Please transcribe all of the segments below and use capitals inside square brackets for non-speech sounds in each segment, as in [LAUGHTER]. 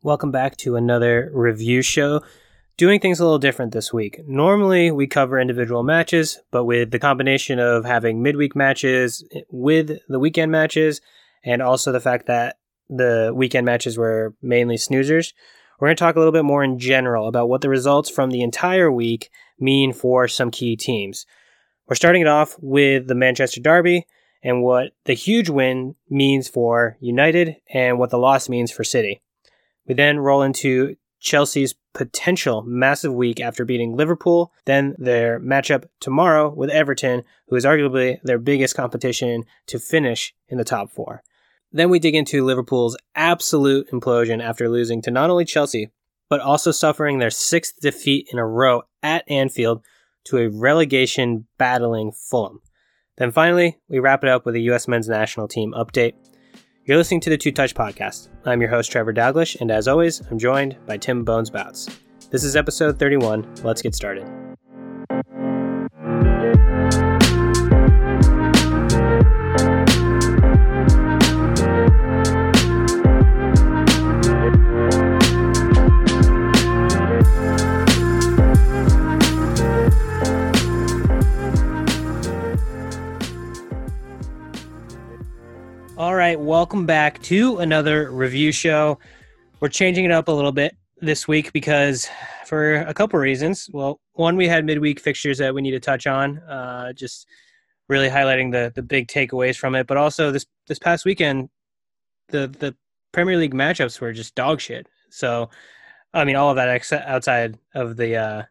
Welcome back to another review show. Doing things a little different this week. Normally, we cover individual matches, but with the combination of having midweek matches with the weekend matches, and also the fact that the weekend matches were mainly snoozers, we're going to talk a little bit more in general about what the results from the entire week mean for some key teams. We're starting it off with the Manchester Derby and what the huge win means for United and what the loss means for City. We then roll into Chelsea's potential massive week after beating Liverpool, then their matchup tomorrow with Everton, who is arguably their biggest competition to finish in the top four. Then we dig into Liverpool's absolute implosion after losing to not only Chelsea, but also suffering their sixth defeat in a row at Anfield to a relegation battling Fulham. Then finally, we wrap it up with a U.S. men's national team update. You're listening to the Two Touch Podcast. I'm your host, Trevor Dalglish, and as always, I'm joined by Tim Bones Bouts. This is episode 31. Let's get started. All right, welcome back to another review show. We're changing it up a little bit this week because for a couple reasons. Well, one, we had midweek fixtures that we need to touch on, uh, just really highlighting the the big takeaways from it. But also this this past weekend, the the Premier League matchups were just dog shit. So, I mean, all of that ex- outside of the uh,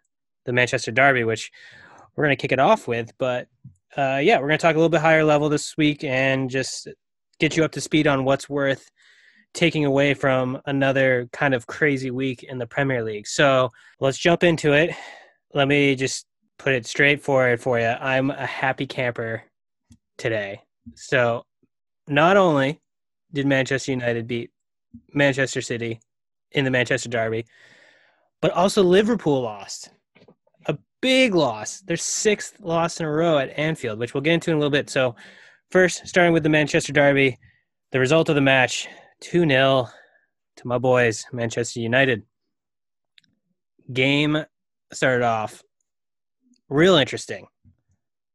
the Manchester Derby, which we're going to kick it off with. But uh, yeah, we're going to talk a little bit higher level this week and just get you up to speed on what's worth taking away from another kind of crazy week in the Premier League. So let's jump into it. Let me just put it straightforward for you. I'm a happy camper today. So not only did Manchester United beat Manchester City in the Manchester Derby, but also Liverpool lost. A big loss. Their sixth loss in a row at Anfield, which we'll get into in a little bit. So First, starting with the Manchester Derby, the result of the match 2 0 to my boys, Manchester United. Game started off real interesting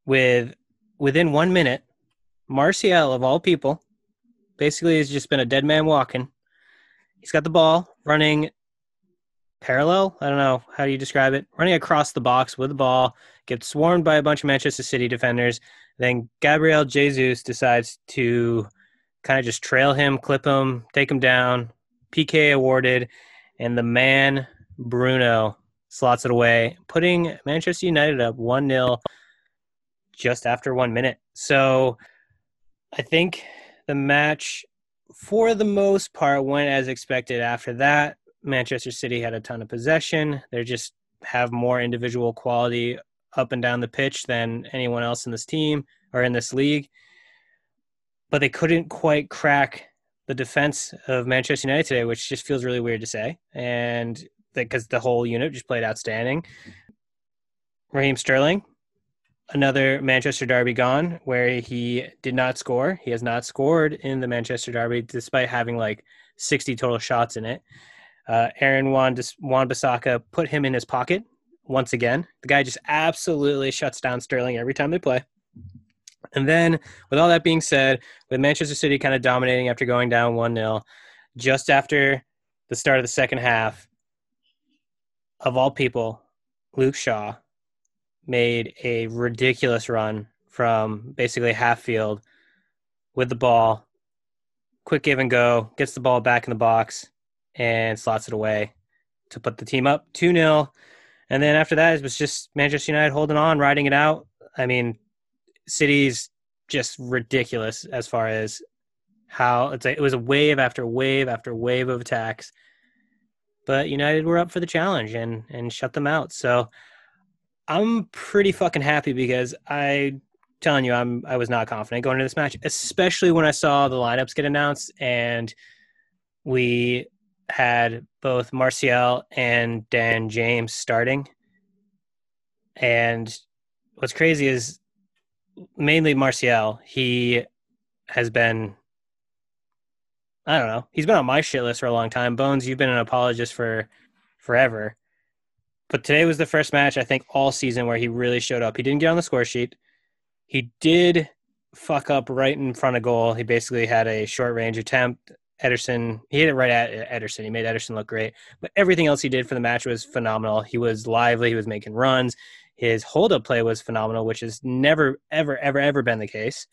with within one minute, Martial, of all people, basically has just been a dead man walking. He's got the ball running parallel. I don't know how do you describe it. Running across the box with the ball, gets swarmed by a bunch of Manchester City defenders, then Gabriel Jesus decides to kind of just trail him, clip him, take him down. PK awarded, and the man Bruno slots it away, putting Manchester United up 1 0 just after one minute. So I think the match, for the most part, went as expected. After that, Manchester City had a ton of possession. They just have more individual quality up and down the pitch than anyone else in this team or in this league. But they couldn't quite crack the defense of Manchester United today, which just feels really weird to say. And because the whole unit just played outstanding. Raheem Sterling, another Manchester Derby gone, where he did not score. He has not scored in the Manchester Derby, despite having like 60 total shots in it. Uh, Aaron Wan Bissaka put him in his pocket once again. The guy just absolutely shuts down Sterling every time they play. And then, with all that being said, with Manchester City kind of dominating after going down 1 0, just after the start of the second half, of all people, Luke Shaw made a ridiculous run from basically half field with the ball. Quick give and go, gets the ball back in the box and slots it away to put the team up 2 0. And then after that, it was just Manchester United holding on, riding it out. I mean, City's just ridiculous as far as how it's a, it was a wave after wave after wave of attacks. But United were up for the challenge and and shut them out. So I'm pretty fucking happy because I telling you I'm I was not confident going into this match, especially when I saw the lineups get announced and we had both Martial and Dan James starting. And what's crazy is mainly Martial. He has been I don't know. He's been on my shit list for a long time. Bones, you've been an apologist for forever. But today was the first match I think all season where he really showed up. He didn't get on the score sheet. He did fuck up right in front of goal. He basically had a short range attempt. Ederson, he hit it right at Ederson. He made Ederson look great. But everything else he did for the match was phenomenal. He was lively. He was making runs. His hold up play was phenomenal, which has never, ever, ever, ever been the case.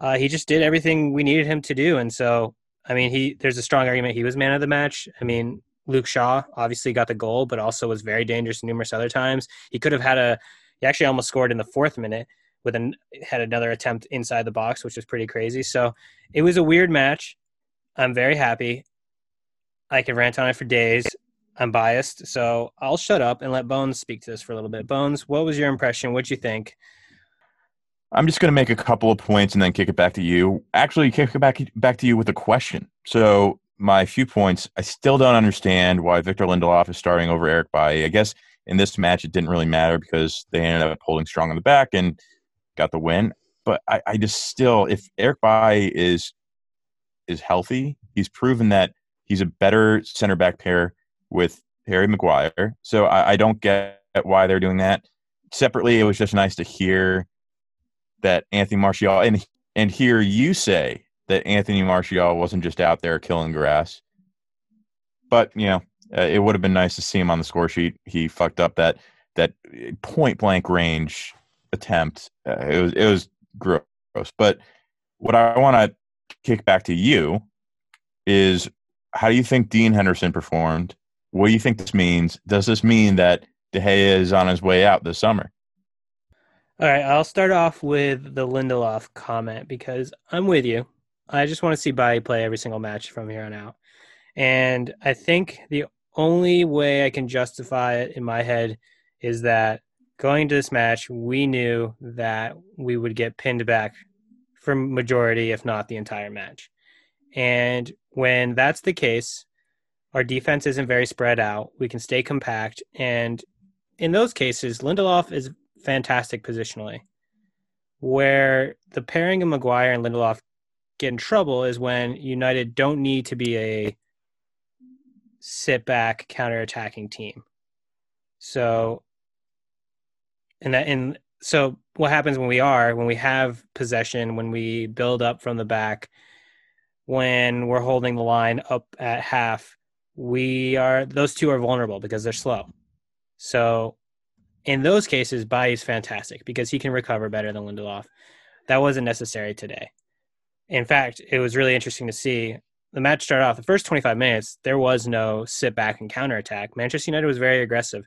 Uh, he just did everything we needed him to do. And so, I mean, he there's a strong argument he was man of the match. I mean, Luke Shaw obviously got the goal, but also was very dangerous numerous other times. He could have had a, he actually almost scored in the fourth minute with an had another attempt inside the box, which was pretty crazy. So it was a weird match. I'm very happy. I could rant on it for days. I'm biased, so I'll shut up and let Bones speak to this for a little bit. Bones, what was your impression? What'd you think? I'm just going to make a couple of points and then kick it back to you. Actually, kick it back back to you with a question. So, my few points. I still don't understand why Victor Lindelof is starting over Eric Bailly. I guess in this match it didn't really matter because they ended up holding strong on the back and got the win. But I, I just still, if Eric Bailly is is healthy, he's proven that he's a better center back pair with Harry Maguire. So I, I don't get why they're doing that. Separately, it was just nice to hear that Anthony Martial and and hear you say that Anthony Martial wasn't just out there killing grass. But you know, uh, it would have been nice to see him on the score sheet. He fucked up that that point blank range attempt. Uh, it was it was gross. But what I want to kick back to you is how do you think Dean Henderson performed? What do you think this means? Does this mean that De Gea is on his way out this summer? All right, I'll start off with the Lindelof comment because I'm with you. I just want to see Bailly play every single match from here on out. And I think the only way I can justify it in my head is that going into this match, we knew that we would get pinned back for majority, if not the entire match. And when that's the case, our defense isn't very spread out. We can stay compact. And in those cases, Lindelof is fantastic positionally. Where the pairing of Maguire and Lindelof get in trouble is when United don't need to be a sit back counter attacking team. So and that and so what happens when we are when we have possession when we build up from the back when we're holding the line up at half we are those two are vulnerable because they're slow so in those cases, is fantastic because he can recover better than Lindelof. That wasn't necessary today. In fact, it was really interesting to see the match start off. The first 25 minutes, there was no sit back and counter attack. Manchester United was very aggressive,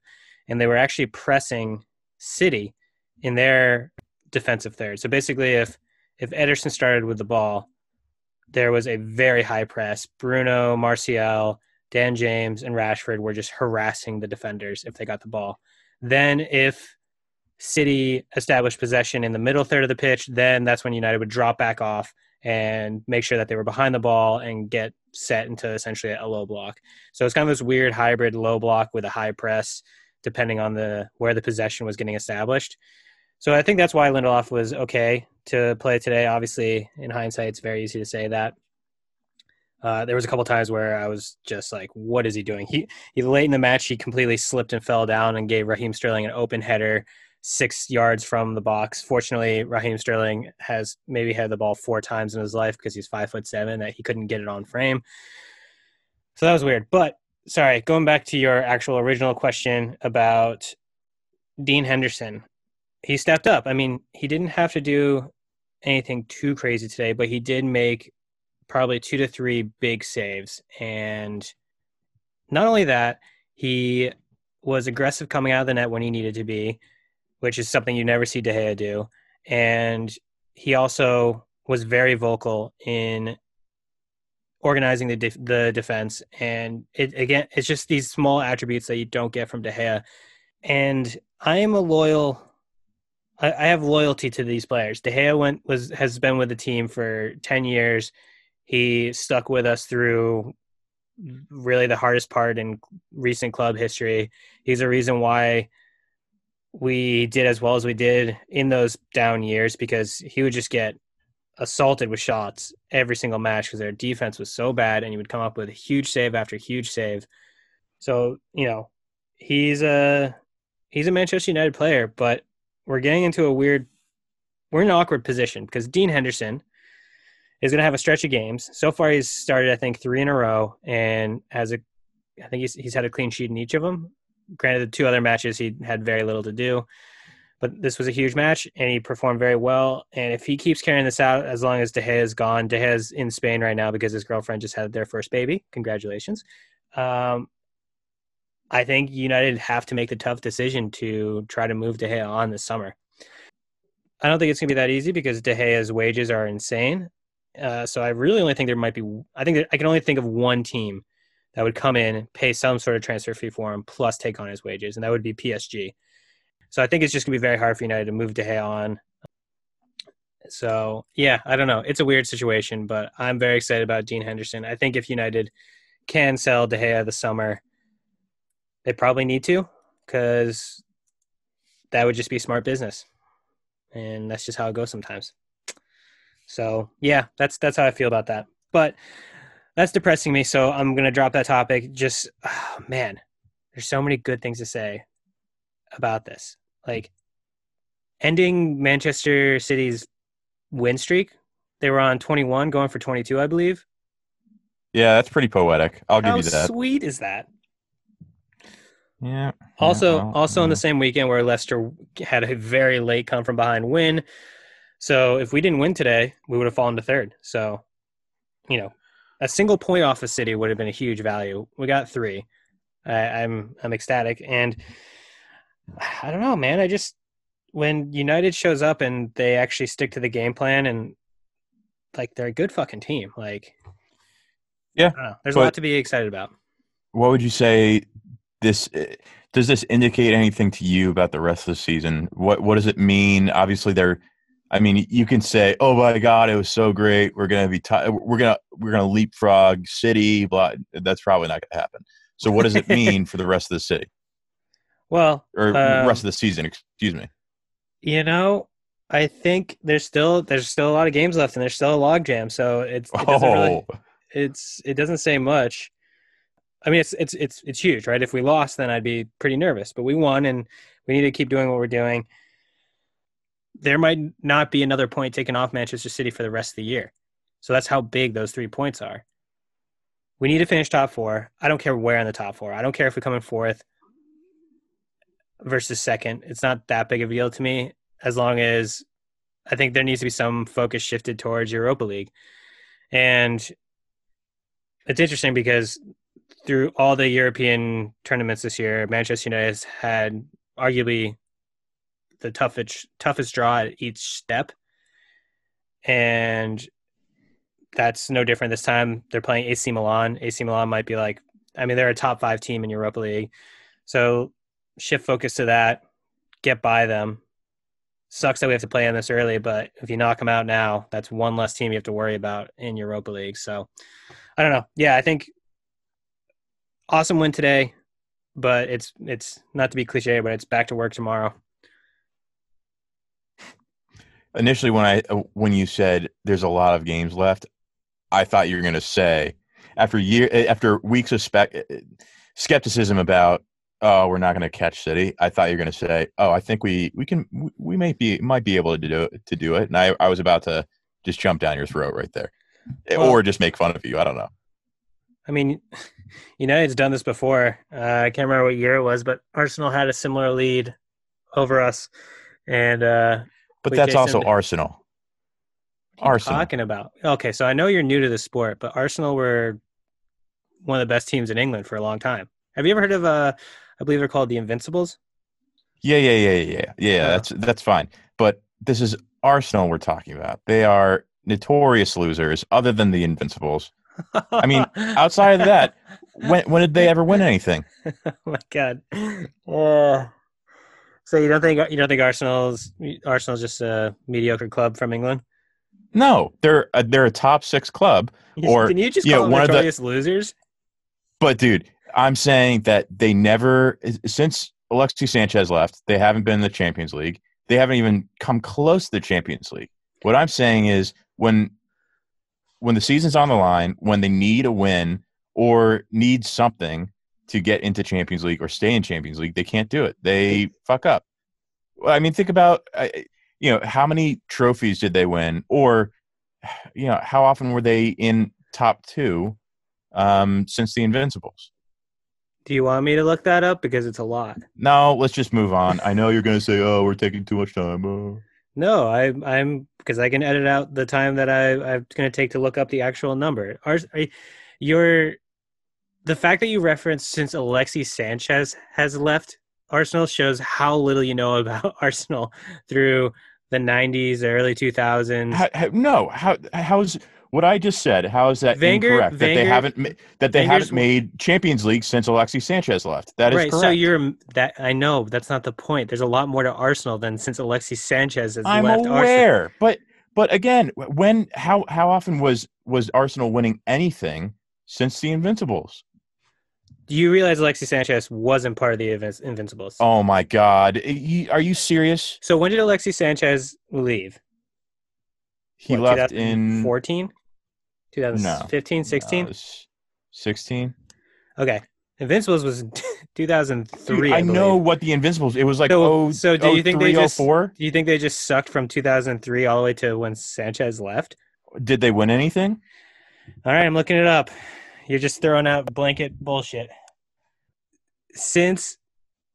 and they were actually pressing City in their defensive third. So basically, if if Ederson started with the ball, there was a very high press. Bruno, Martial, Dan James, and Rashford were just harassing the defenders if they got the ball. Then, if City established possession in the middle third of the pitch, then that's when United would drop back off and make sure that they were behind the ball and get set into essentially a low block. So it's kind of this weird hybrid low block with a high press, depending on the where the possession was getting established. So I think that's why Lindelof was okay to play today. Obviously, in hindsight, it's very easy to say that. Uh, there was a couple times where I was just like, "What is he doing?" He he late in the match, he completely slipped and fell down and gave Raheem Sterling an open header six yards from the box. Fortunately, Raheem Sterling has maybe had the ball four times in his life because he's five foot seven that he couldn't get it on frame. So that was weird. But sorry, going back to your actual original question about Dean Henderson, he stepped up. I mean, he didn't have to do anything too crazy today, but he did make probably two to three big saves. And not only that, he was aggressive coming out of the net when he needed to be, which is something you never see De Gea do. And he also was very vocal in organizing the the defense. And it again, it's just these small attributes that you don't get from De Gea. And I am a loyal. I, have loyalty to these players. De Gea went was has been with the team for ten years. He stuck with us through really the hardest part in recent club history. He's a reason why we did as well as we did in those down years because he would just get assaulted with shots every single match because their defense was so bad, and he would come up with a huge save after huge save. So you know, he's a he's a Manchester United player, but we're getting into a weird, we're in an awkward position because Dean Henderson is going to have a stretch of games. So far, he's started I think three in a row and has a, I think he's he's had a clean sheet in each of them. Granted, the two other matches he had very little to do but this was a huge match and he performed very well. And if he keeps carrying this out as long as De Gea is gone, De Gea is in Spain right now because his girlfriend just had their first baby. Congratulations. Um, I think United have to make the tough decision to try to move De Gea on this summer. I don't think it's going to be that easy because De Gea's wages are insane. Uh, so I really only think there might be. I think I can only think of one team that would come in, pay some sort of transfer fee for him, plus take on his wages, and that would be PSG. So I think it's just gonna be very hard for United to move De Gea on. So yeah, I don't know. It's a weird situation, but I'm very excited about Dean Henderson. I think if United can sell De Gea this summer, they probably need to because that would just be smart business, and that's just how it goes sometimes. So yeah, that's that's how I feel about that. But that's depressing me, so I'm gonna drop that topic. Just oh, man, there's so many good things to say about this like ending Manchester City's win streak. They were on 21, going for 22, I believe. Yeah, that's pretty poetic. I'll How give you that. sweet is that? Yeah. Also, yeah, well, also yeah. in the same weekend where Leicester had a very late come from behind win. So if we didn't win today, we would have fallen to third. So, you know, a single point off of City would have been a huge value. We got three. I, I'm I'm ecstatic, and I don't know, man. I just when United shows up and they actually stick to the game plan and like they're a good fucking team. Like, Yeah, I don't know. There's a lot to be excited about. What would you say? This eh, does this indicate anything to you about the rest of the season? What What does it mean? Obviously, they're. I mean, you can say, "Oh my God, it was so great. We're gonna be. T- we're gonna. We're gonna leapfrog City." Blah. That's probably not gonna happen. So, what does it mean [LAUGHS] for the rest of the city Well, or Um, rest of the season? Excuse me. you know, I think there's still there's still a lot of games left and there's still a log jam. So it's it doesn't really, Oh, it's it doesn't say much. I mean, it's it's it's it's huge, right? If we lost, then I'd be pretty nervous. But we won, and we need to keep doing what we're doing. There might not be another point taken off Manchester City for the rest of the year. So that's how big those three points are. We need to finish top four. I don't care where in the top four. I don't care if we come in fourth versus second. It's not that big of a deal to me as long as I think there needs to be some focus shifted towards Europa League. And it's interesting because through all the European tournaments this year, Manchester United has had arguably the toughest toughest draw at each step. And that's no different this time. They're playing AC Milan. AC Milan might be like I mean, they're a top five team in Europa League. So shift focus to that, get by them. Sucks that we have to play on this early, but if you knock them out now, that's one less team you have to worry about in Europa League. So I don't know. Yeah, I think awesome win today, but it's it's not to be cliche, but it's back to work tomorrow. initially when I when you said there's a lot of games left, I thought you were going to say after year after weeks of spec, skepticism about oh we're not going to catch City. I thought you were going to say oh I think we we can we- may be might be able to do it to do it, and I I was about to just jump down your throat right there, Well- or just make fun of you. I don't know. I mean, United's done this before. Uh, I can't remember what year it was, but Arsenal had a similar lead over us, and uh, But that's also them- Arsenal. What are you Arsenal. talking about? Okay, so I know you're new to the sport, but Arsenal were one of the best teams in England for a long time. Have you ever heard of uh I believe they're called the Invincibles? Yeah, yeah, yeah, yeah, yeah. Yeah, Oh. that's that's fine. But this is Arsenal we're talking about. They are notorious losers, other than the Invincibles. I mean, outside of that, When when did they ever win anything? oh [LAUGHS] my god. Uh, so you don't think you don't think Arsenal's Arsenal's just a mediocre club from England? No, they're a, they're a top six club. [LAUGHS] Or- Can you just yeah, call them one of the- losers? But dude, I'm saying that they never since Alexis Sanchez left, they haven't been in the Champions League. They haven't even come close to the Champions League. What I'm saying is when when the season's on the line, when they need a win or need something to get into Champions League or stay in Champions League, they can't do it. They fuck up. I mean, think about you know how many trophies did they win, or you know how often were they in top two um, since the Invincibles? Do you want me to look that up because it's a lot? No, let's just move on. I know you're going to say, "Oh, we're taking too much time." Oh. No, I, I'm because I can edit out the time that I, I'm going to take to look up the actual number. Ours, your the fact that you referenced since Alexi Sanchez has left Arsenal shows how little you know [LAUGHS] about Arsenal through the 90s, early 2000s. How, how, no, how how's what I just said? How is that Wenger, incorrect? Wenger, that they haven't that they Wenger's, haven't made Champions League since Alexis Sanchez left. That is right. Correct. So you're that I know that's not the point. There's a lot more to Arsenal than since Alexis Sanchez has I'm left. I'm aware, Arsenal. but but again, when how how often was was Arsenal winning anything since the Invincibles? Do you realize Alexis Sanchez wasn't part of the Invincibles? Oh my God! Are you serious? So when did Alexis Sanchez leave? He what, left in 14, 2015, 16, 16. Okay, Invincibles was [LAUGHS] 2003. Dude, I, I know what the Invincibles. It was like so. Oh, so do you think they oh oh just? Do you think they just sucked from 2003 all the way to when Sanchez left? Did they win anything? All right, I'm looking it up. You're just throwing out blanket bullshit. Since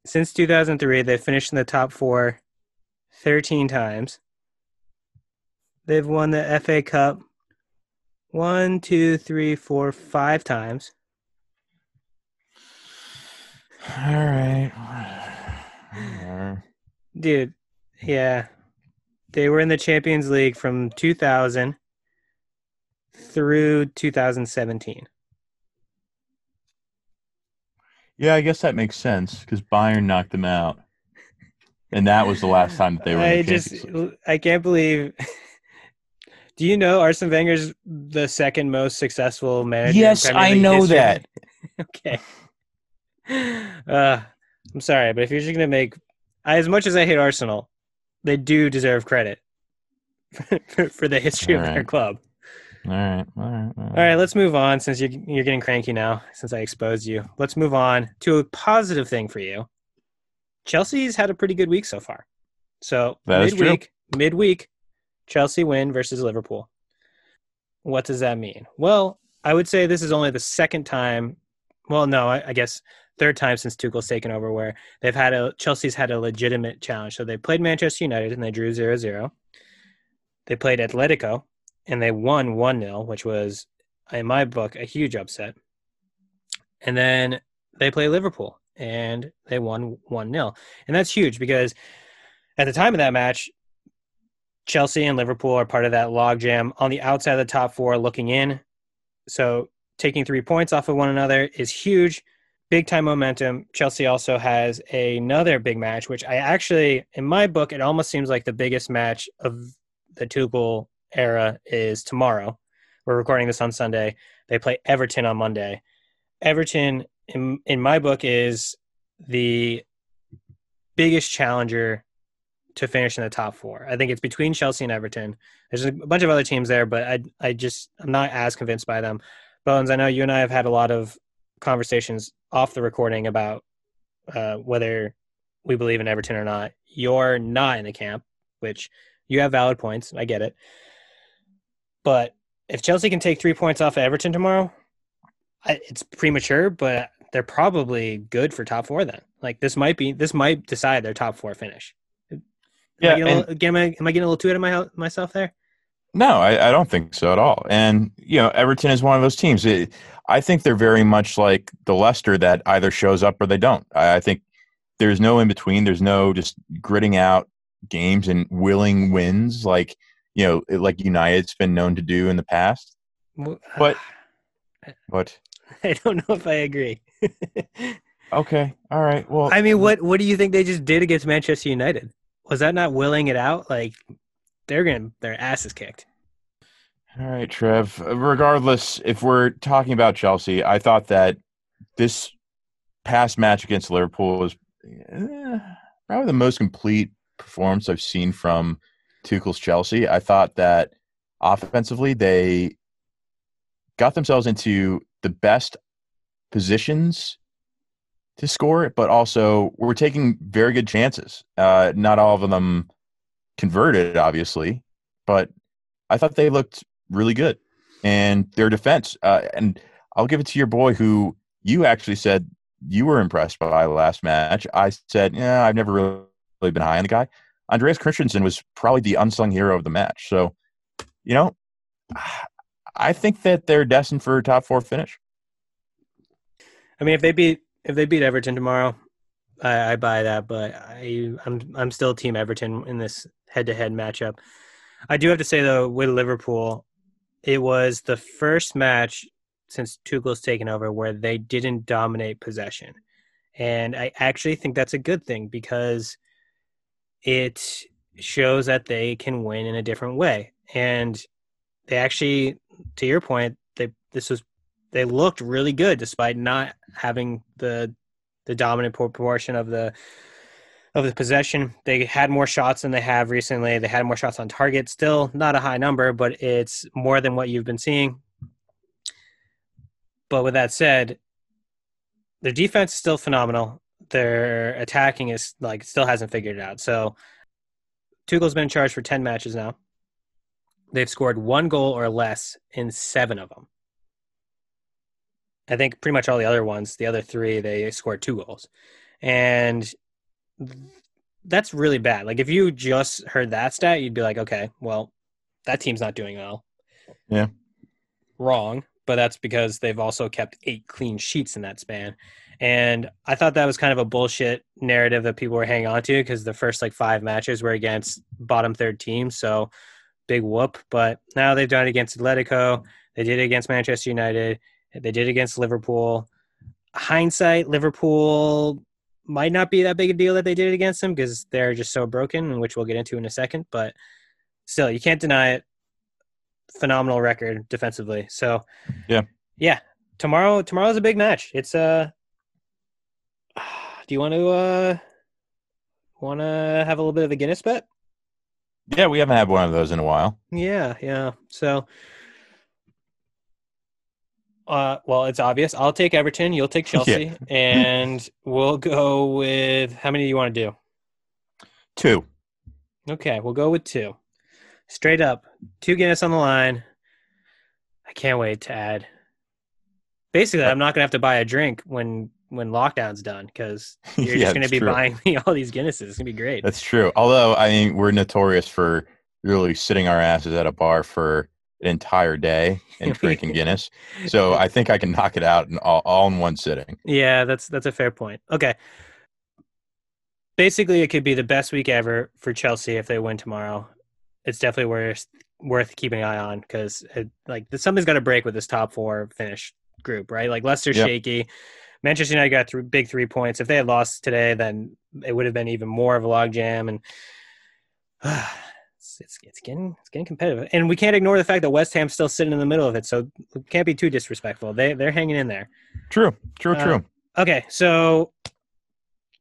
since 2003, they've finished in the top four 13 times. They've won the FA Cup one, two, three, four, five times. All right. [SIGHS] Dude, yeah. They were in the Champions League from 2000 through 2017. Yeah, I guess that makes sense because Bayern knocked them out, and that was the last time that they were. I just, I can't believe. Do you know Arsene Wenger's the second most successful manager? Yes, I know history? that. [LAUGHS] okay. Uh, I'm sorry, but if you're just gonna make, as much as I hate Arsenal, they do deserve credit [LAUGHS] for, for the history All of right. their club. All right. All right. All right. Let's move on since you're, you're getting cranky now since I exposed you. Let's move on to a positive thing for you. Chelsea's had a pretty good week so far. So that midweek, midweek, Chelsea win versus Liverpool. What does that mean? Well, I would say this is only the second time. Well, no, I, I guess third time since Tuchel's taken over where they've had a Chelsea's had a legitimate challenge. So they played Manchester United and they drew 0-0. They played Atletico and they won 1 0, which was, in my book, a huge upset. And then they play Liverpool and they won 1 0. And that's huge because at the time of that match, Chelsea and Liverpool are part of that logjam on the outside of the top four looking in. So taking three points off of one another is huge. Big time momentum. Chelsea also has another big match, which I actually, in my book, it almost seems like the biggest match of the Tuchel era is tomorrow. We're recording this on Sunday. They play Everton on Monday. Everton, in in my book, is the biggest challenger to finish in the top four. I think it's between Chelsea and Everton. There's a bunch of other teams there, but I I just I'm not as convinced by them. Bones, I know you and I have had a lot of conversations off the recording about uh, whether we believe in Everton or not. You're not in the camp, which you have valid points. I get it. But if Chelsea can take three points off of Everton tomorrow, it's premature, but they're probably good for top four then. Like this might be this might decide their top four finish. Am yeah, I little, am, I, am I getting a little too out of my myself there? No, I, I, don't think so at all. And you know, Everton is one of those teams. It, I think they're very much like the Leicester that either shows up or they don't. I, I think there's no in between. There's no just gritting out games and willing wins. Like you know, like United's been known to do in the past. But [SIGHS] what? I don't know if I agree. [LAUGHS] okay, all right. Well, I mean, what what do you think they just did against Manchester United? Was that not willing it out? Like they're gonna their asses kicked. All right, Trev. Regardless, if we're talking about Chelsea, I thought that this past match against Liverpool was eh, probably the most complete performance I've seen from Tuchel's Chelsea. I thought that offensively. They got themselves into the best positions to score, but also we're taking very good chances. Uh, not all of them converted, obviously, but I thought they looked really good. And their defense, uh, and I'll give it to your boy who you actually said you were impressed by last match. I said, yeah, I've never really been high on the guy. Andreas Christensen was probably the unsung hero of the match. So, you know, [SIGHS] I think that they're destined for a top four finish. I mean, if they beat if they beat Everton tomorrow, I, I buy that. But I I'm I'm still Team Everton in this head to head matchup. I do have to say though, with Liverpool, it was the first match since Tuchel's taken over where they didn't dominate possession. And I actually think that's a good thing because it shows that they can win in a different way. And they actually, to your point, they this was they looked really good despite not having the the dominant proportion of the of the possession. They had more shots than they have recently. They had more shots on target. Still not a high number, but it's more than what you've been seeing. But with that said, their defense is still phenomenal. Their attacking is like still hasn't figured it out. So Tuchel's been in charge for 10 matches now. They've scored one goal or less in seven of them. I think pretty much all the other ones, the other three, they scored two goals. And that's really bad. Like if you just heard that stat, you'd be like, okay, well, that team's not doing well. Yeah. Wrong, but that's because they've also kept eight clean sheets in that span. And I thought that was kind of a bullshit narrative that people were hanging on to because the first like five matches were against bottom third teams. So big whoop. But now they've done it against Atletico. They did it against Manchester United. They did against Liverpool. Hindsight, Liverpool might not be that big a deal that they did it against them because they're just so broken, which we'll get into in a second. But still, you can't deny it. Phenomenal record defensively. So yeah, yeah. Tomorrow, tomorrow's a big match. It's uh do you want to uh want to have a little bit of a Guinness bet? Yeah, we haven't had one of those in a while. Yeah, yeah. So uh, well, it's obvious. I'll take Everton. You'll take [LAUGHS] Chelsea, yeah. and we'll go with how many do you want to do? Two. Okay, we'll go with two. Straight up, two Guinness on the line. I can't wait to add. Basically, I'm not gonna have to buy a drink when when lockdown's done because [LAUGHS] you're yeah, just gonna be true. buying me all these Guinnesses. It's gonna be great. That's true. Although I mean, we're notorious for really sitting our asses at a bar for an entire day [LAUGHS] and drinking Guinness. So I think I can knock it out in all, all in one sitting. Yeah, that's that's a fair point. Okay. Basically, it could be the best week ever for Chelsea if they win tomorrow. It's definitely worth worth keeping an eye on because like something's got to break with this top four finish group, right? Like Leicester's yep. shaky. Manchester United got three, big three points. If they had lost today, then it would have been even more of a logjam. And [SIGHS] [SIGHS] uh, it's, it's getting it's getting competitive, and we can't ignore the fact that West Ham's still sitting in the middle of it. So we can't be too disrespectful. They they're hanging in there. True, true, uh, true. Okay, so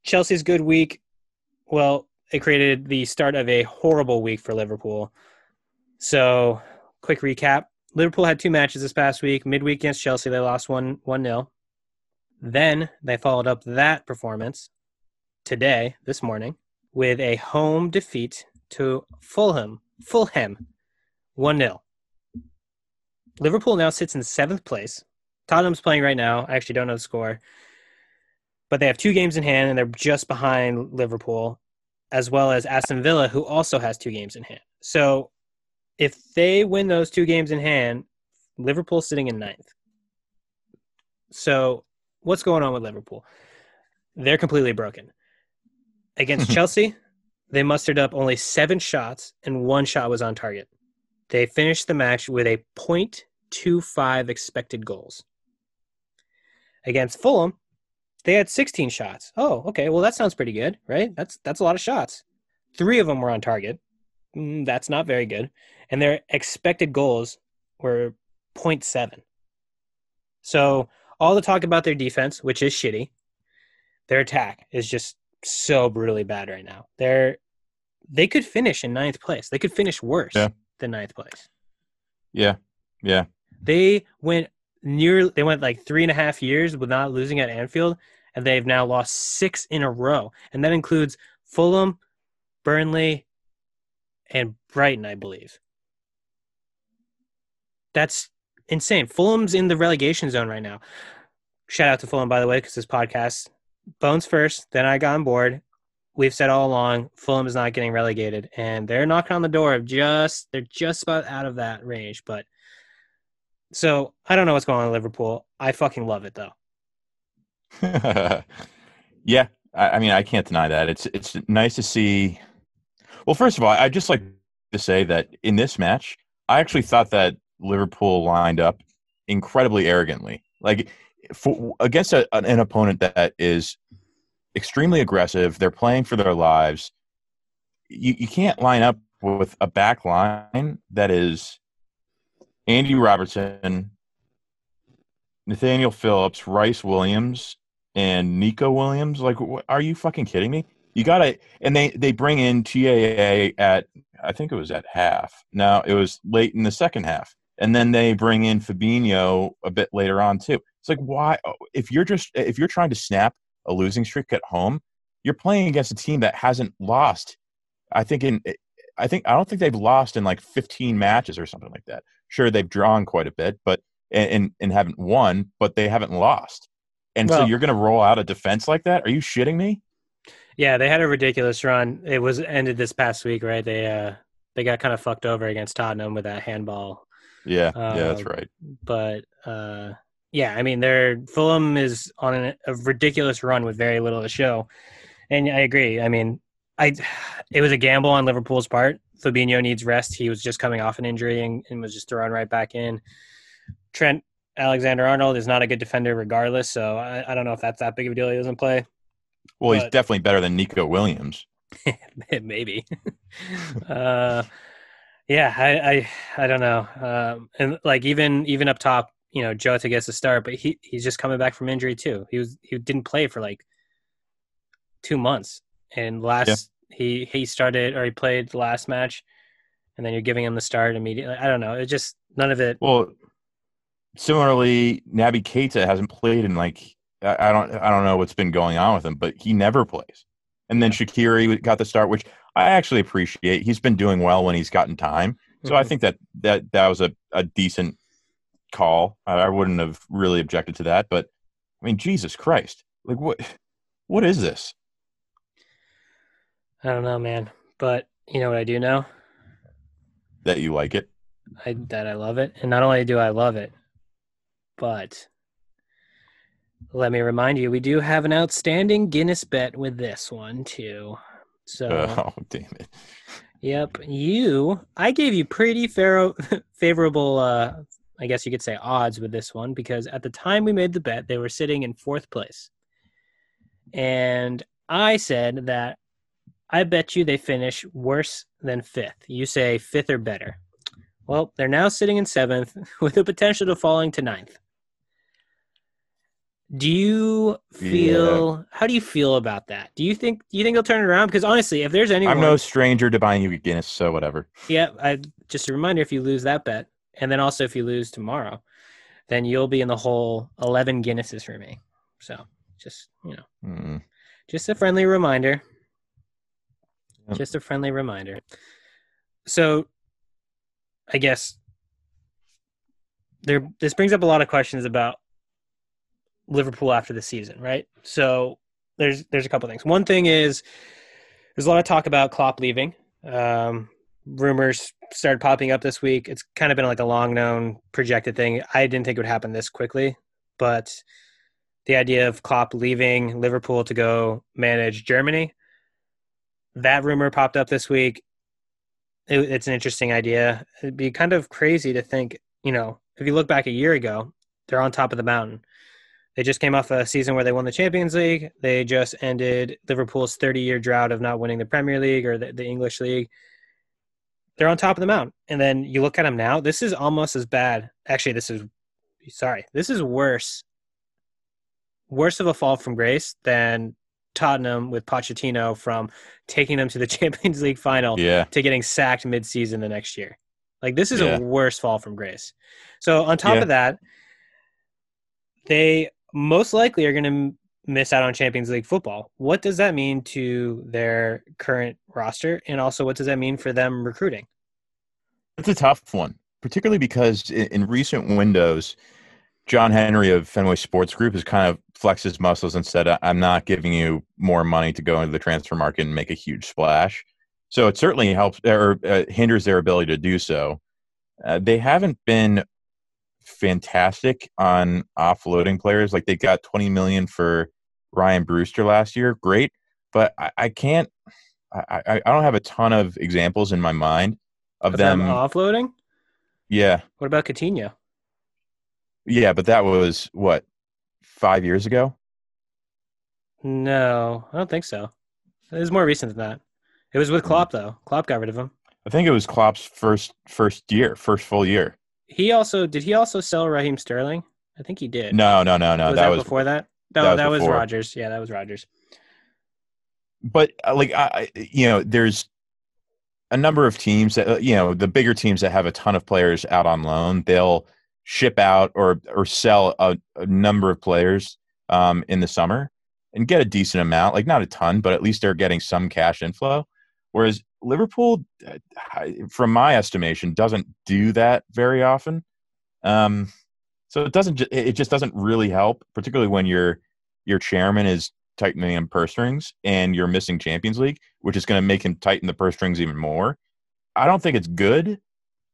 Chelsea's good week. Well, it created the start of a horrible week for Liverpool. So, quick recap: Liverpool had two matches this past week. Midweek against Chelsea, they lost one one nil. Then they followed up that performance today, this morning, with a home defeat to Fulham. Fulham, 1 0. Liverpool now sits in seventh place. Tottenham's playing right now. I actually don't know the score. But they have two games in hand and they're just behind Liverpool, as well as Aston Villa, who also has two games in hand. So if they win those two games in hand, Liverpool's sitting in ninth. So what's going on with Liverpool? They're completely broken. Against [LAUGHS] Chelsea, they mustered up only seven shots, and one shot was on target. They finished the match with a .25 expected goals. Against Fulham, they had 16 shots. Oh, okay. Well, that sounds pretty good, right? That's that's a lot of shots. Three of them were on target. Mm, that's not very good. And their expected goals were 0.7. So all the talk about their defense, which is shitty, their attack is just so brutally bad right now. They're they could finish in ninth place. They could finish worse yeah. than ninth place. Yeah, yeah. They went near. They went like three and a half years without losing at Anfield, and they've now lost six in a row, and that includes Fulham, Burnley, and Brighton, I believe. That's insane. Fulham's in the relegation zone right now. Shout out to Fulham, by the way, because this podcast, Bones first, then I got on board. We've said all along, Fulham is not getting relegated, and they're knocking on the door of just they're just about out of that range. But so I don't know what's going on in Liverpool. I fucking love it though. [LAUGHS] yeah, I, I mean, I can't deny that. It's it's nice to see. Well, first of all, I'd just like to say that in this match, I actually thought that Liverpool lined up incredibly arrogantly. Like for, against a, an opponent that is extremely aggressive, they're playing for their lives. You, you can't line up with a back line that is Andy Robertson, Nathaniel Phillips, Rhys Williams, and Neco Williams. Like, are you fucking kidding me? You gotta, and they they bring in TAA at I think it was at half. No, it was late in the second half, and then they bring in Fabinho a bit later on too. It's like why oh, if you're just if you're trying to snap a losing streak at home, you're playing against a team that hasn't lost. I think in I think I don't think they've lost in like 15 matches or something like that. Sure, they've drawn quite a bit, but and and haven't won, but they haven't lost. And well, so you're going to roll out a defense like that? Are you shitting me? Yeah, they had a ridiculous run. It was ended this past week, right? They uh they got kind of fucked over against Tottenham with that handball. Yeah, uh, yeah, that's um, right. But uh yeah, I mean, they're Fulham is on a, a ridiculous run with very little to show, and I agree. I mean, I it was a gamble on Liverpool's part. Fabinho needs rest. He was just coming off an injury and, and was just thrown right back in. Trent Alexander Arnold is not a good defender regardless, so I, I don't know if that's that big of a deal. He doesn't play. Well, but, he's definitely better than Neco Williams. [LAUGHS] maybe. [LAUGHS] uh, yeah, I, I, I don't know. Um, and like even even up top, you know, Jota gets a start, but he he's just coming back from injury too. He was he didn't play for like two months, and last yeah. he he started or he played the last match, and then you're giving him the start immediately. I don't know. It just none of it. Well, similarly, Naby Keita hasn't played in like I, don't I don't know what's been going on with him, but he never plays. And then Shaqiri got the start, which I actually appreciate. He's been doing well when he's gotten time, so mm-hmm. I think that that that was a, a decent call. I, I wouldn't have really objected to that, but I mean, Jesus Christ, like what what is this? I don't know, man. But you know what I do know? That you like it. I that I love it, and not only do I love it, but let me remind you, we do have an outstanding Guinness bet with this one too. So, [LAUGHS] oh damn it! Yep, you. I gave you pretty fair, [LAUGHS] favorable. Uh, I guess you could say odds with this one because at the time we made the bet, they were sitting in fourth place, and I said that I bet you they finish worse than fifth. You say fifth or better. Well, they're now sitting in seventh [LAUGHS] with the potential to falling to ninth. Do you feel? Yeah. How do you feel about that? Do you think? Do you think they'll turn it around? Because honestly, if there's anyone, I'm no stranger to buying you Guinness, so whatever. Yeah, I, just a reminder: if you lose that bet, and then also if you lose tomorrow, then you'll be in the whole eleven Guinnesses for me. So just you know, mm. just a friendly reminder. Yep. Just a friendly reminder. So, I guess there. This brings up a lot of questions about Liverpool after the season, right? So there's there's a couple things. One thing is there's a lot of talk about Klopp leaving. Um, rumors started popping up this week. It's kind of been like a long known projected thing. I didn't think it would happen this quickly, but the idea of Klopp leaving Liverpool to go manage Germany, that rumor popped up this week. It, it's an interesting idea. It'd be kind of crazy to think, you know, if you look back a year ago, they're on top of the mountain. They just came off a season where they won the Champions League. They just ended Liverpool's 30 year drought of not winning the Premier League or the, the, English League. They're on top of the mountain. And then you look at them now, this is almost as bad. Actually, this is, sorry, this is worse. Worse of a fall from grace than Tottenham with Pochettino from taking them to the [LAUGHS] Champions League final yeah. to getting sacked mid season the next year. Like this is Yeah. a worse fall from grace. So on top Yeah. of that, they most likely are going to miss out on Champions League football. What does that mean to their current roster, and also what does that mean for them recruiting? It's a tough one, particularly because in, recent windows, John Henry of Fenway Sports Group has kind of flexed his muscles and said, "I- "I'm not giving you more money to go into the transfer market and make a huge splash." So it certainly helps or uh, hinders their ability to do so. Uh, they haven't been fantastic on offloading players. Like they got 20 million for Ryan Brewster last year, great, but I, I can't. I, I I don't have a ton of examples in my mind of, Of them. them offloading? yeah, What about Coutinho? yeah, but that was what five years ago. No, I don't think so. It was more recent than that. It was with Hmm. Klopp though. Klopp got rid of him. I think it was Klopp's first first year, first full year. He also did. He also sell Raheem Sterling. I think he did. No, no, no, no. was that, that, was before that? No, that that was was. Rodgers. Yeah, that was Rodgers. but uh, like I, I- you know, there's a number of teams that uh, you know the bigger teams that have a ton of players out on loan. They'll ship out or or sell a, a number of players um, in the summer and get a decent amount, like not a ton, but at least they're getting some cash inflow. Whereas Liverpool, uh, from my estimation, doesn't do that very often. Um, so it doesn't. It just doesn't really help, particularly when your your chairman is tightening in purse strings and you're missing Champions League, which is going to make him tighten the purse strings even more. I don't think it's good,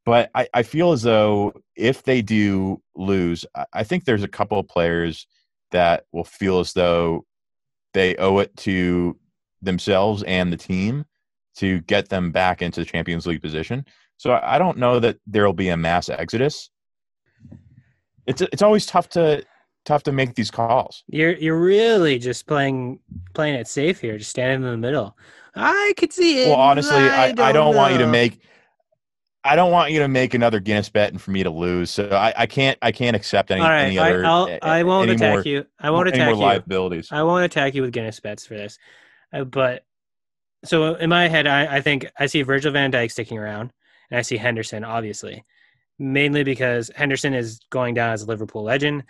but I, I feel as though if they do lose, I, I think there's a couple of players that will feel as though they owe it to themselves and the team to get them back into the Champions League position. So I I don't know that there will be a mass exodus. It's it's always tough to tough to make these calls. You're you're really just playing playing it safe here, just standing in the middle. I could see it. Well, honestly, I, I don't want you to make I don't want you to make another Guinness bet and for me to lose. So I, I can't I can't accept any All right, any other I, I'll, I won't attack more, you. I won't any attack more you. liabilities. I won't attack you with Guinness bets for this. Uh, but so in my head, I, I think I see Virgil van Dijk sticking around, and I see Henderson, obviously, mainly because Henderson is going down as a Liverpool legend.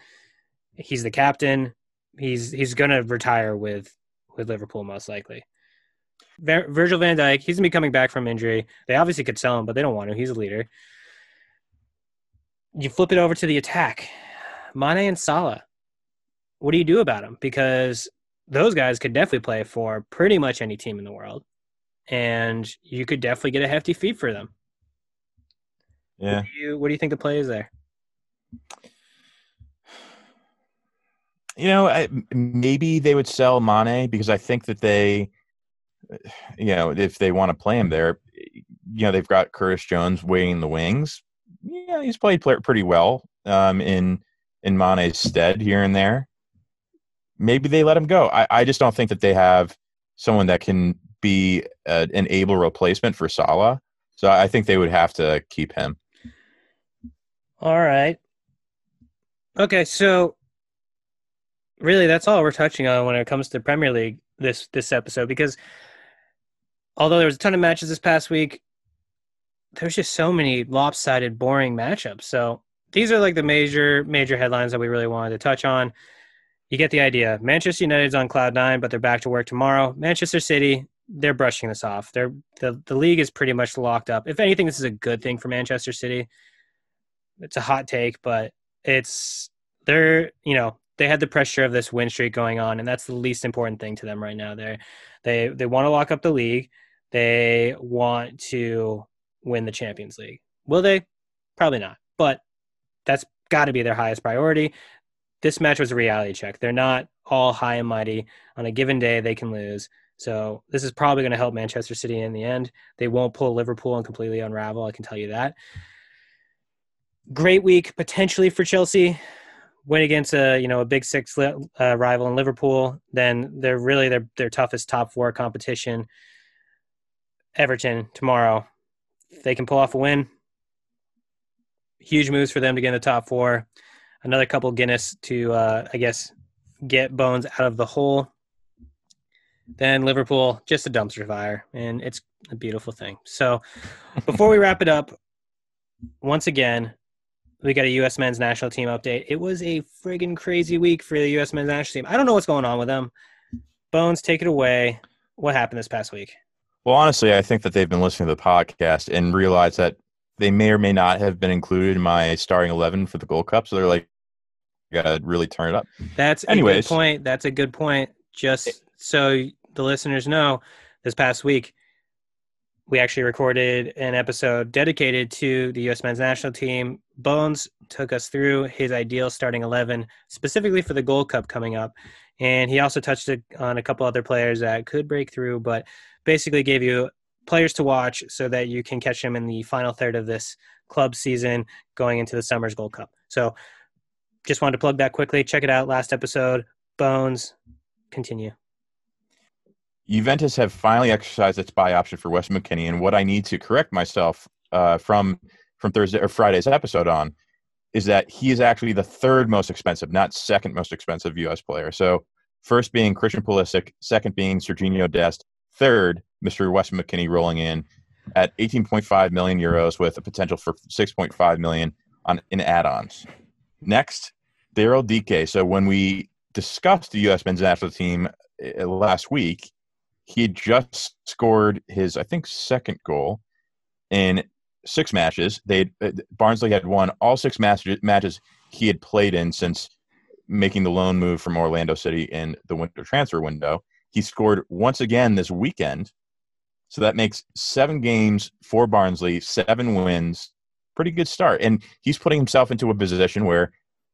He's the captain. He's he's going to retire with with Liverpool most likely. Vir- Virgil van Dijk, he's gonna be coming back from injury. They obviously could sell him, but they don't want to. He's a leader. You flip it over to the attack, Mane and Salah. What do you do about them? Because those guys could definitely play for pretty much any team in the world, and you could definitely get a hefty fee for them. Yeah. What do you, what do you think the play is there? You know, I, maybe they would sell Mane because I think that they, you know, if they want to play him there, you know, they've got Curtis Jones waiting in the wings. Yeah, he's played pretty well um, in in Mane's stead here and there. Maybe they let him go. I, I just don't think that they have someone that can be a, an able replacement for Salah. So I think they would have to keep him. All right. Okay, so really that's all we're touching on when it comes to Premier League this this episode because although there was a ton of matches this past week, there's just so many lopsided, boring matchups. So these are like the major major headlines that we really wanted to touch on. You get the idea. Manchester United's on cloud nine, but they're back to work tomorrow. Manchester City, they're brushing this off. They're the the league is pretty much locked up. If anything, this is a good thing for Manchester City. It's a hot take, but it's they're you know they had the pressure of this win streak going on, and that's the least important thing to them right now. They they they want to lock up the league. They want to win the Champions League. Will they? Probably not. But that's got to be their highest priority. This match was a reality check. They're not all high and mighty. On a given day, they can lose. So this is probably going to help Manchester City in the end. They won't pull Liverpool and completely unravel. I can tell you that. Great week potentially for Chelsea. Win against a you know a big six uh, rival in Liverpool. Then they're really their their toughest top four competition. Everton tomorrow. They can pull off a win. Huge moves for them to get in the top four. Another couple Guinness to uh, I guess get Bones out of the hole. Then Liverpool, just a dumpster fire, and it's a beautiful thing. So, before we wrap it up, once again, we got a U.S. men's national team update. It was a friggin' crazy week for the U.S. men's national team. I don't know what's going on with them. Bones, take it away. What happened this past week? Well, honestly, I think that they've been listening to the podcast and realized that they may or may not have been included in my starting 11 for the Gold Cup. So they're like, gotta really turn it up. That's Anyways, a good point. That's a good point. Just so the listeners know, this past week, we actually recorded an episode dedicated to the U.S. men's national team. Bones took us through his ideal starting 11, specifically for the Gold Cup coming up. And he also touched on a couple other players that could break through, but basically gave you players to watch so that you can catch them in the final third of this club season going into the Summer's Gold Cup. So just wanted to plug that quickly. Check it out. Last episode, Bones. Continue. Juventus have finally exercised its buy option for Wes McKennie, and what I need to correct myself uh, from from Thursday or Friday's episode on is that he is actually the third most expensive, not second most expensive U.S. player. So first being Christian Pulisic, second being Sergiño Dest, third Mr. Wes McKennie rolling in at 18.5 million euros with a potential for 6.5 million on in add-ons. Next, Daryl Dike. So when we discussed the U.S. men's national team uh, last week, he had just scored his, I think, second goal in six matches. They uh, Barnsley had won all six matches matches he had played in since making the loan move from Orlando City in the winter transfer window. He scored once again this weekend, so that makes seven games for Barnsley, seven wins. Pretty good start, and he's putting himself into a position where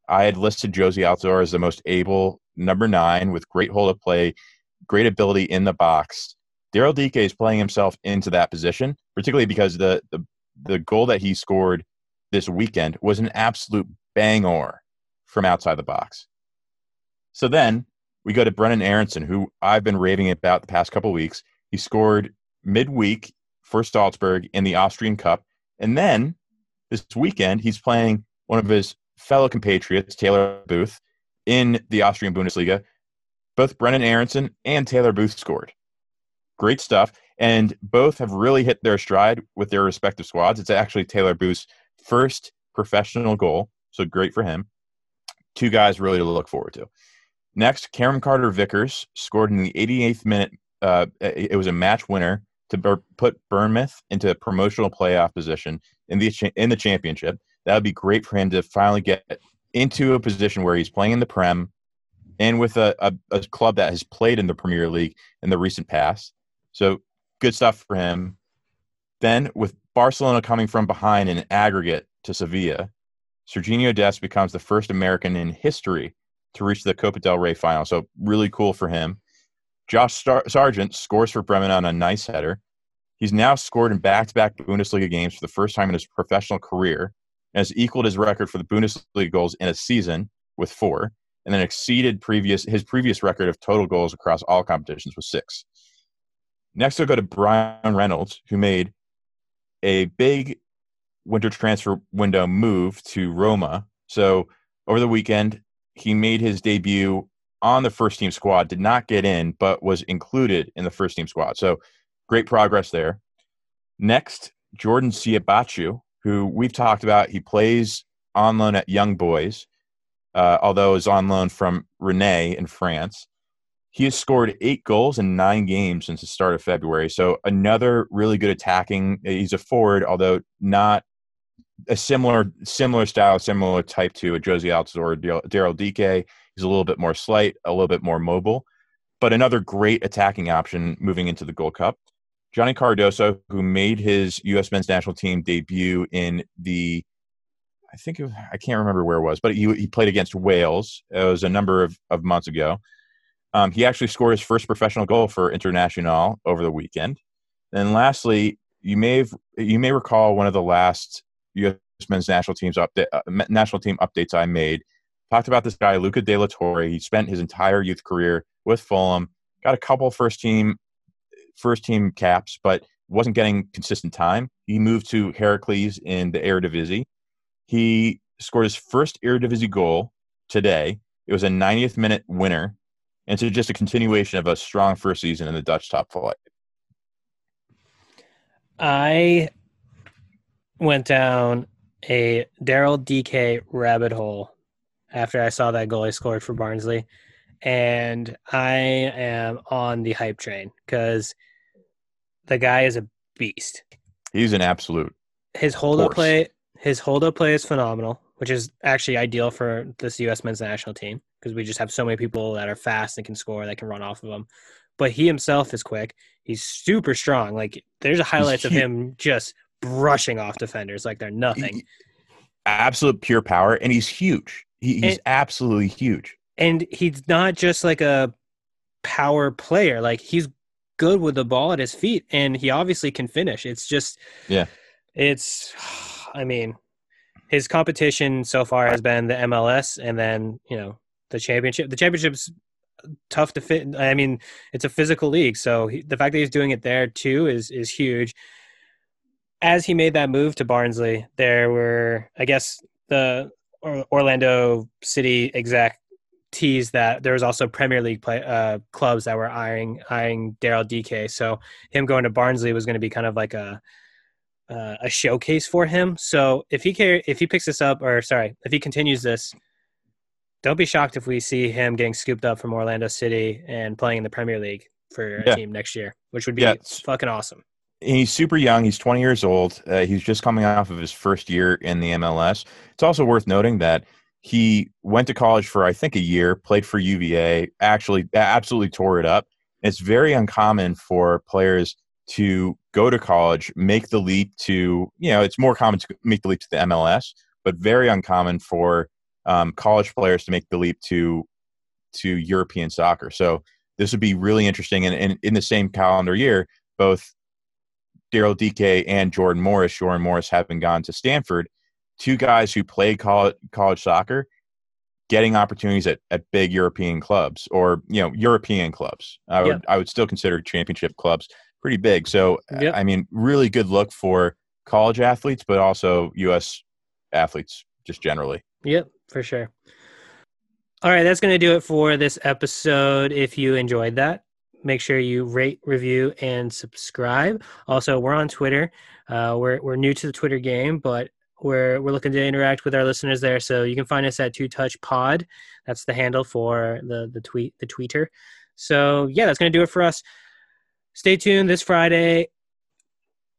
I had listed Jozy Altidore as the most able number nine with great hold of play, great ability in the box. Daryl Dike is playing himself into that position, particularly because the, the the goal that he scored this weekend was an absolute banger from outside the box. So then we go to Brenden Aaronson, who I've been raving about the past couple weeks. He scored midweek for Salzburg in the Austrian Cup. And then this weekend, he's playing one of his fellow compatriots, Taylor Booth, in the Austrian Bundesliga both Brenden Aaronson and Taylor Booth scored. Great stuff. And both have really hit their stride with their respective squads. It's actually Taylor Booth's first professional goal. So great for him. Two guys really to look forward to. Next, Cameron Carter Vickers scored in the 88th minute. Uh, it was a match winner to put Bournemouth into a promotional playoff position in the in the championship. That would be great for him to finally get into a position where he's playing in the Prem, and with a, a, a, club that has played in the Premier League in the recent past. So good stuff for him. Then with Barcelona coming from behind in aggregate to Sevilla, Sergiño Dest becomes the first American in history to reach the Copa del Rey final. So really cool for him. Josh Star- Sargent scores for Bremen on a nice header. He's now scored in back-to-back Bundesliga games for the first time in his professional career and has equaled his record for the Bundesliga goals in a season with four and then exceeded previous his previous record of total goals across all competitions with six. Next, we'll go to Bryan Reynolds, who made a big winter transfer window move to Roma. So over the weekend, he made his debut on the first team squad, did not get in, but was included in the first team squad. So great progress there. Next, Jordan Siebatcheu, who we've talked about. He plays on loan at Young Boys uh, although is on loan from Rennes in France. He has scored eight goals in nine games since the start of February. So another really good attacking. Eh, he's a forward, although not a similar similar style, similar type to a Jozy Altidore or Daryl Dike. He's a little bit more slight, a little bit more mobile, but another great attacking option moving into the Gold Cup. Johnny Cardoso, who made his U.S. men's national team debut in the I think was, I can't remember where it was, but he he played against Wales. It was a number of, of months ago. Um, he actually scored his first professional goal for Internacional over the weekend. And lastly, you may have, you may recall one of the last U.S. men's national teams update uh, national team updates I made. Talked about this guy Luca De La Torre. He spent his entire youth career with Fulham. Got a couple first team first team caps, but wasn't getting consistent time. He moved to Heracles in the Eredivisie he scored his first Eredivisie goal today. It was a 90th minute winner. And so just a continuation of a strong first season in the Dutch top flight. I went down a Daryl Dike rabbit hole after I saw that goal he scored for Barnsley, and I am on the hype train because the guy is a beast. He's an absolute. His hold up play, his hold up play is phenomenal, which is actually ideal for this U.S. men's national team because we just have so many people that are fast and can score that can run off of him. But he himself is quick. He's super strong. Like there's a highlights of [LAUGHS] him just brushing off defenders like they're nothing. he- absolute pure power, and he's huge. He, he's And- absolutely huge. and he's not just like a power player like he's good with the ball at his feet and he obviously can finish it's just Yeah. it's i mean his competition so far has been the mls and then you know the championship the championship's tough to fit i mean it's a physical league so he, the fact that he's doing it there too is is huge as he made that move to barnsley there were i guess the orlando city exec teased that there was also Premier League play, uh, clubs that were eyeing eyeing Daryl Dike. So him going to Barnsley was going to be kind of like a uh, a showcase for him. So if he care, if he picks this up, or sorry, if he continues this, don't be shocked if we see him getting scooped up from Orlando City and playing in the Premier League for a Yeah. team next year, which would be Yeah, fucking awesome. He's super young. He's 20 years old. Uh, he's just coming off of his first year in the MLS. It's also worth noting that he went to college for I think a year, played for UVA, actually absolutely tore it up. It's very uncommon for players to go to college, make the leap to, you know, it's more common to make the leap to the MLS, but very uncommon for um, college players to make the leap to to European soccer. So this would be really interesting. And, and in the same calendar year, both Daryl Dike and Jordan Morris, Jordan Morris having gone to Stanford, two guys who played college, college soccer, getting opportunities at, at big European clubs or you know European clubs. I would Yep. I would still consider championship clubs pretty big. So Yep. I mean, really good look for college athletes, but also U.S. athletes just generally. Yep, for sure. All right, that's going to do it for this episode. If you enjoyed that, make sure you rate, review, and subscribe. Also, we're on Twitter. Uh, we're we're new to the Twitter game, but we're we're looking to interact with our listeners there. So you can find us at Two Touch Pod. That's the handle for the the tweet the tweeter. So yeah, that's going to do it for us. Stay tuned this Friday.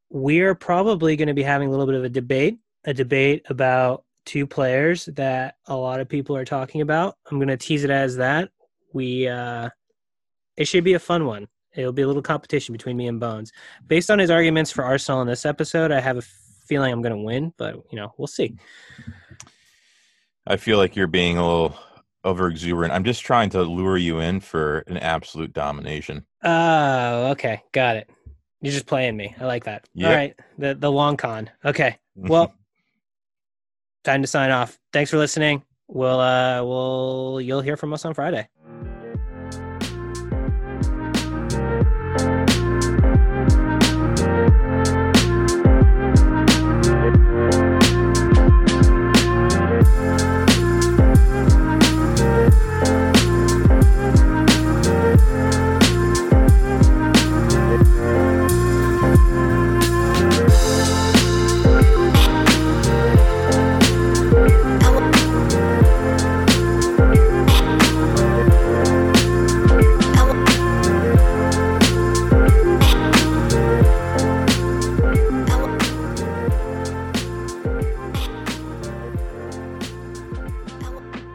We're probably going to be having a little bit of a debate, a debate about two players that a lot of people are talking about. I'm going to tease it as that. We uh it should be a fun one. It'll be a little competition between me and Bones. Based on his arguments for Arsenal in this episode, I have a feeling I'm going to win, but you know, we'll see. I feel like you're being a little over exuberant. I'm just trying to lure you in for an absolute domination. Oh, okay. Got it. You're just playing me. I like that. Yep. All right. The the long con. Okay. Well, [LAUGHS] time to sign off. Thanks for listening. We'll uh we'll you'll hear from us on Friday.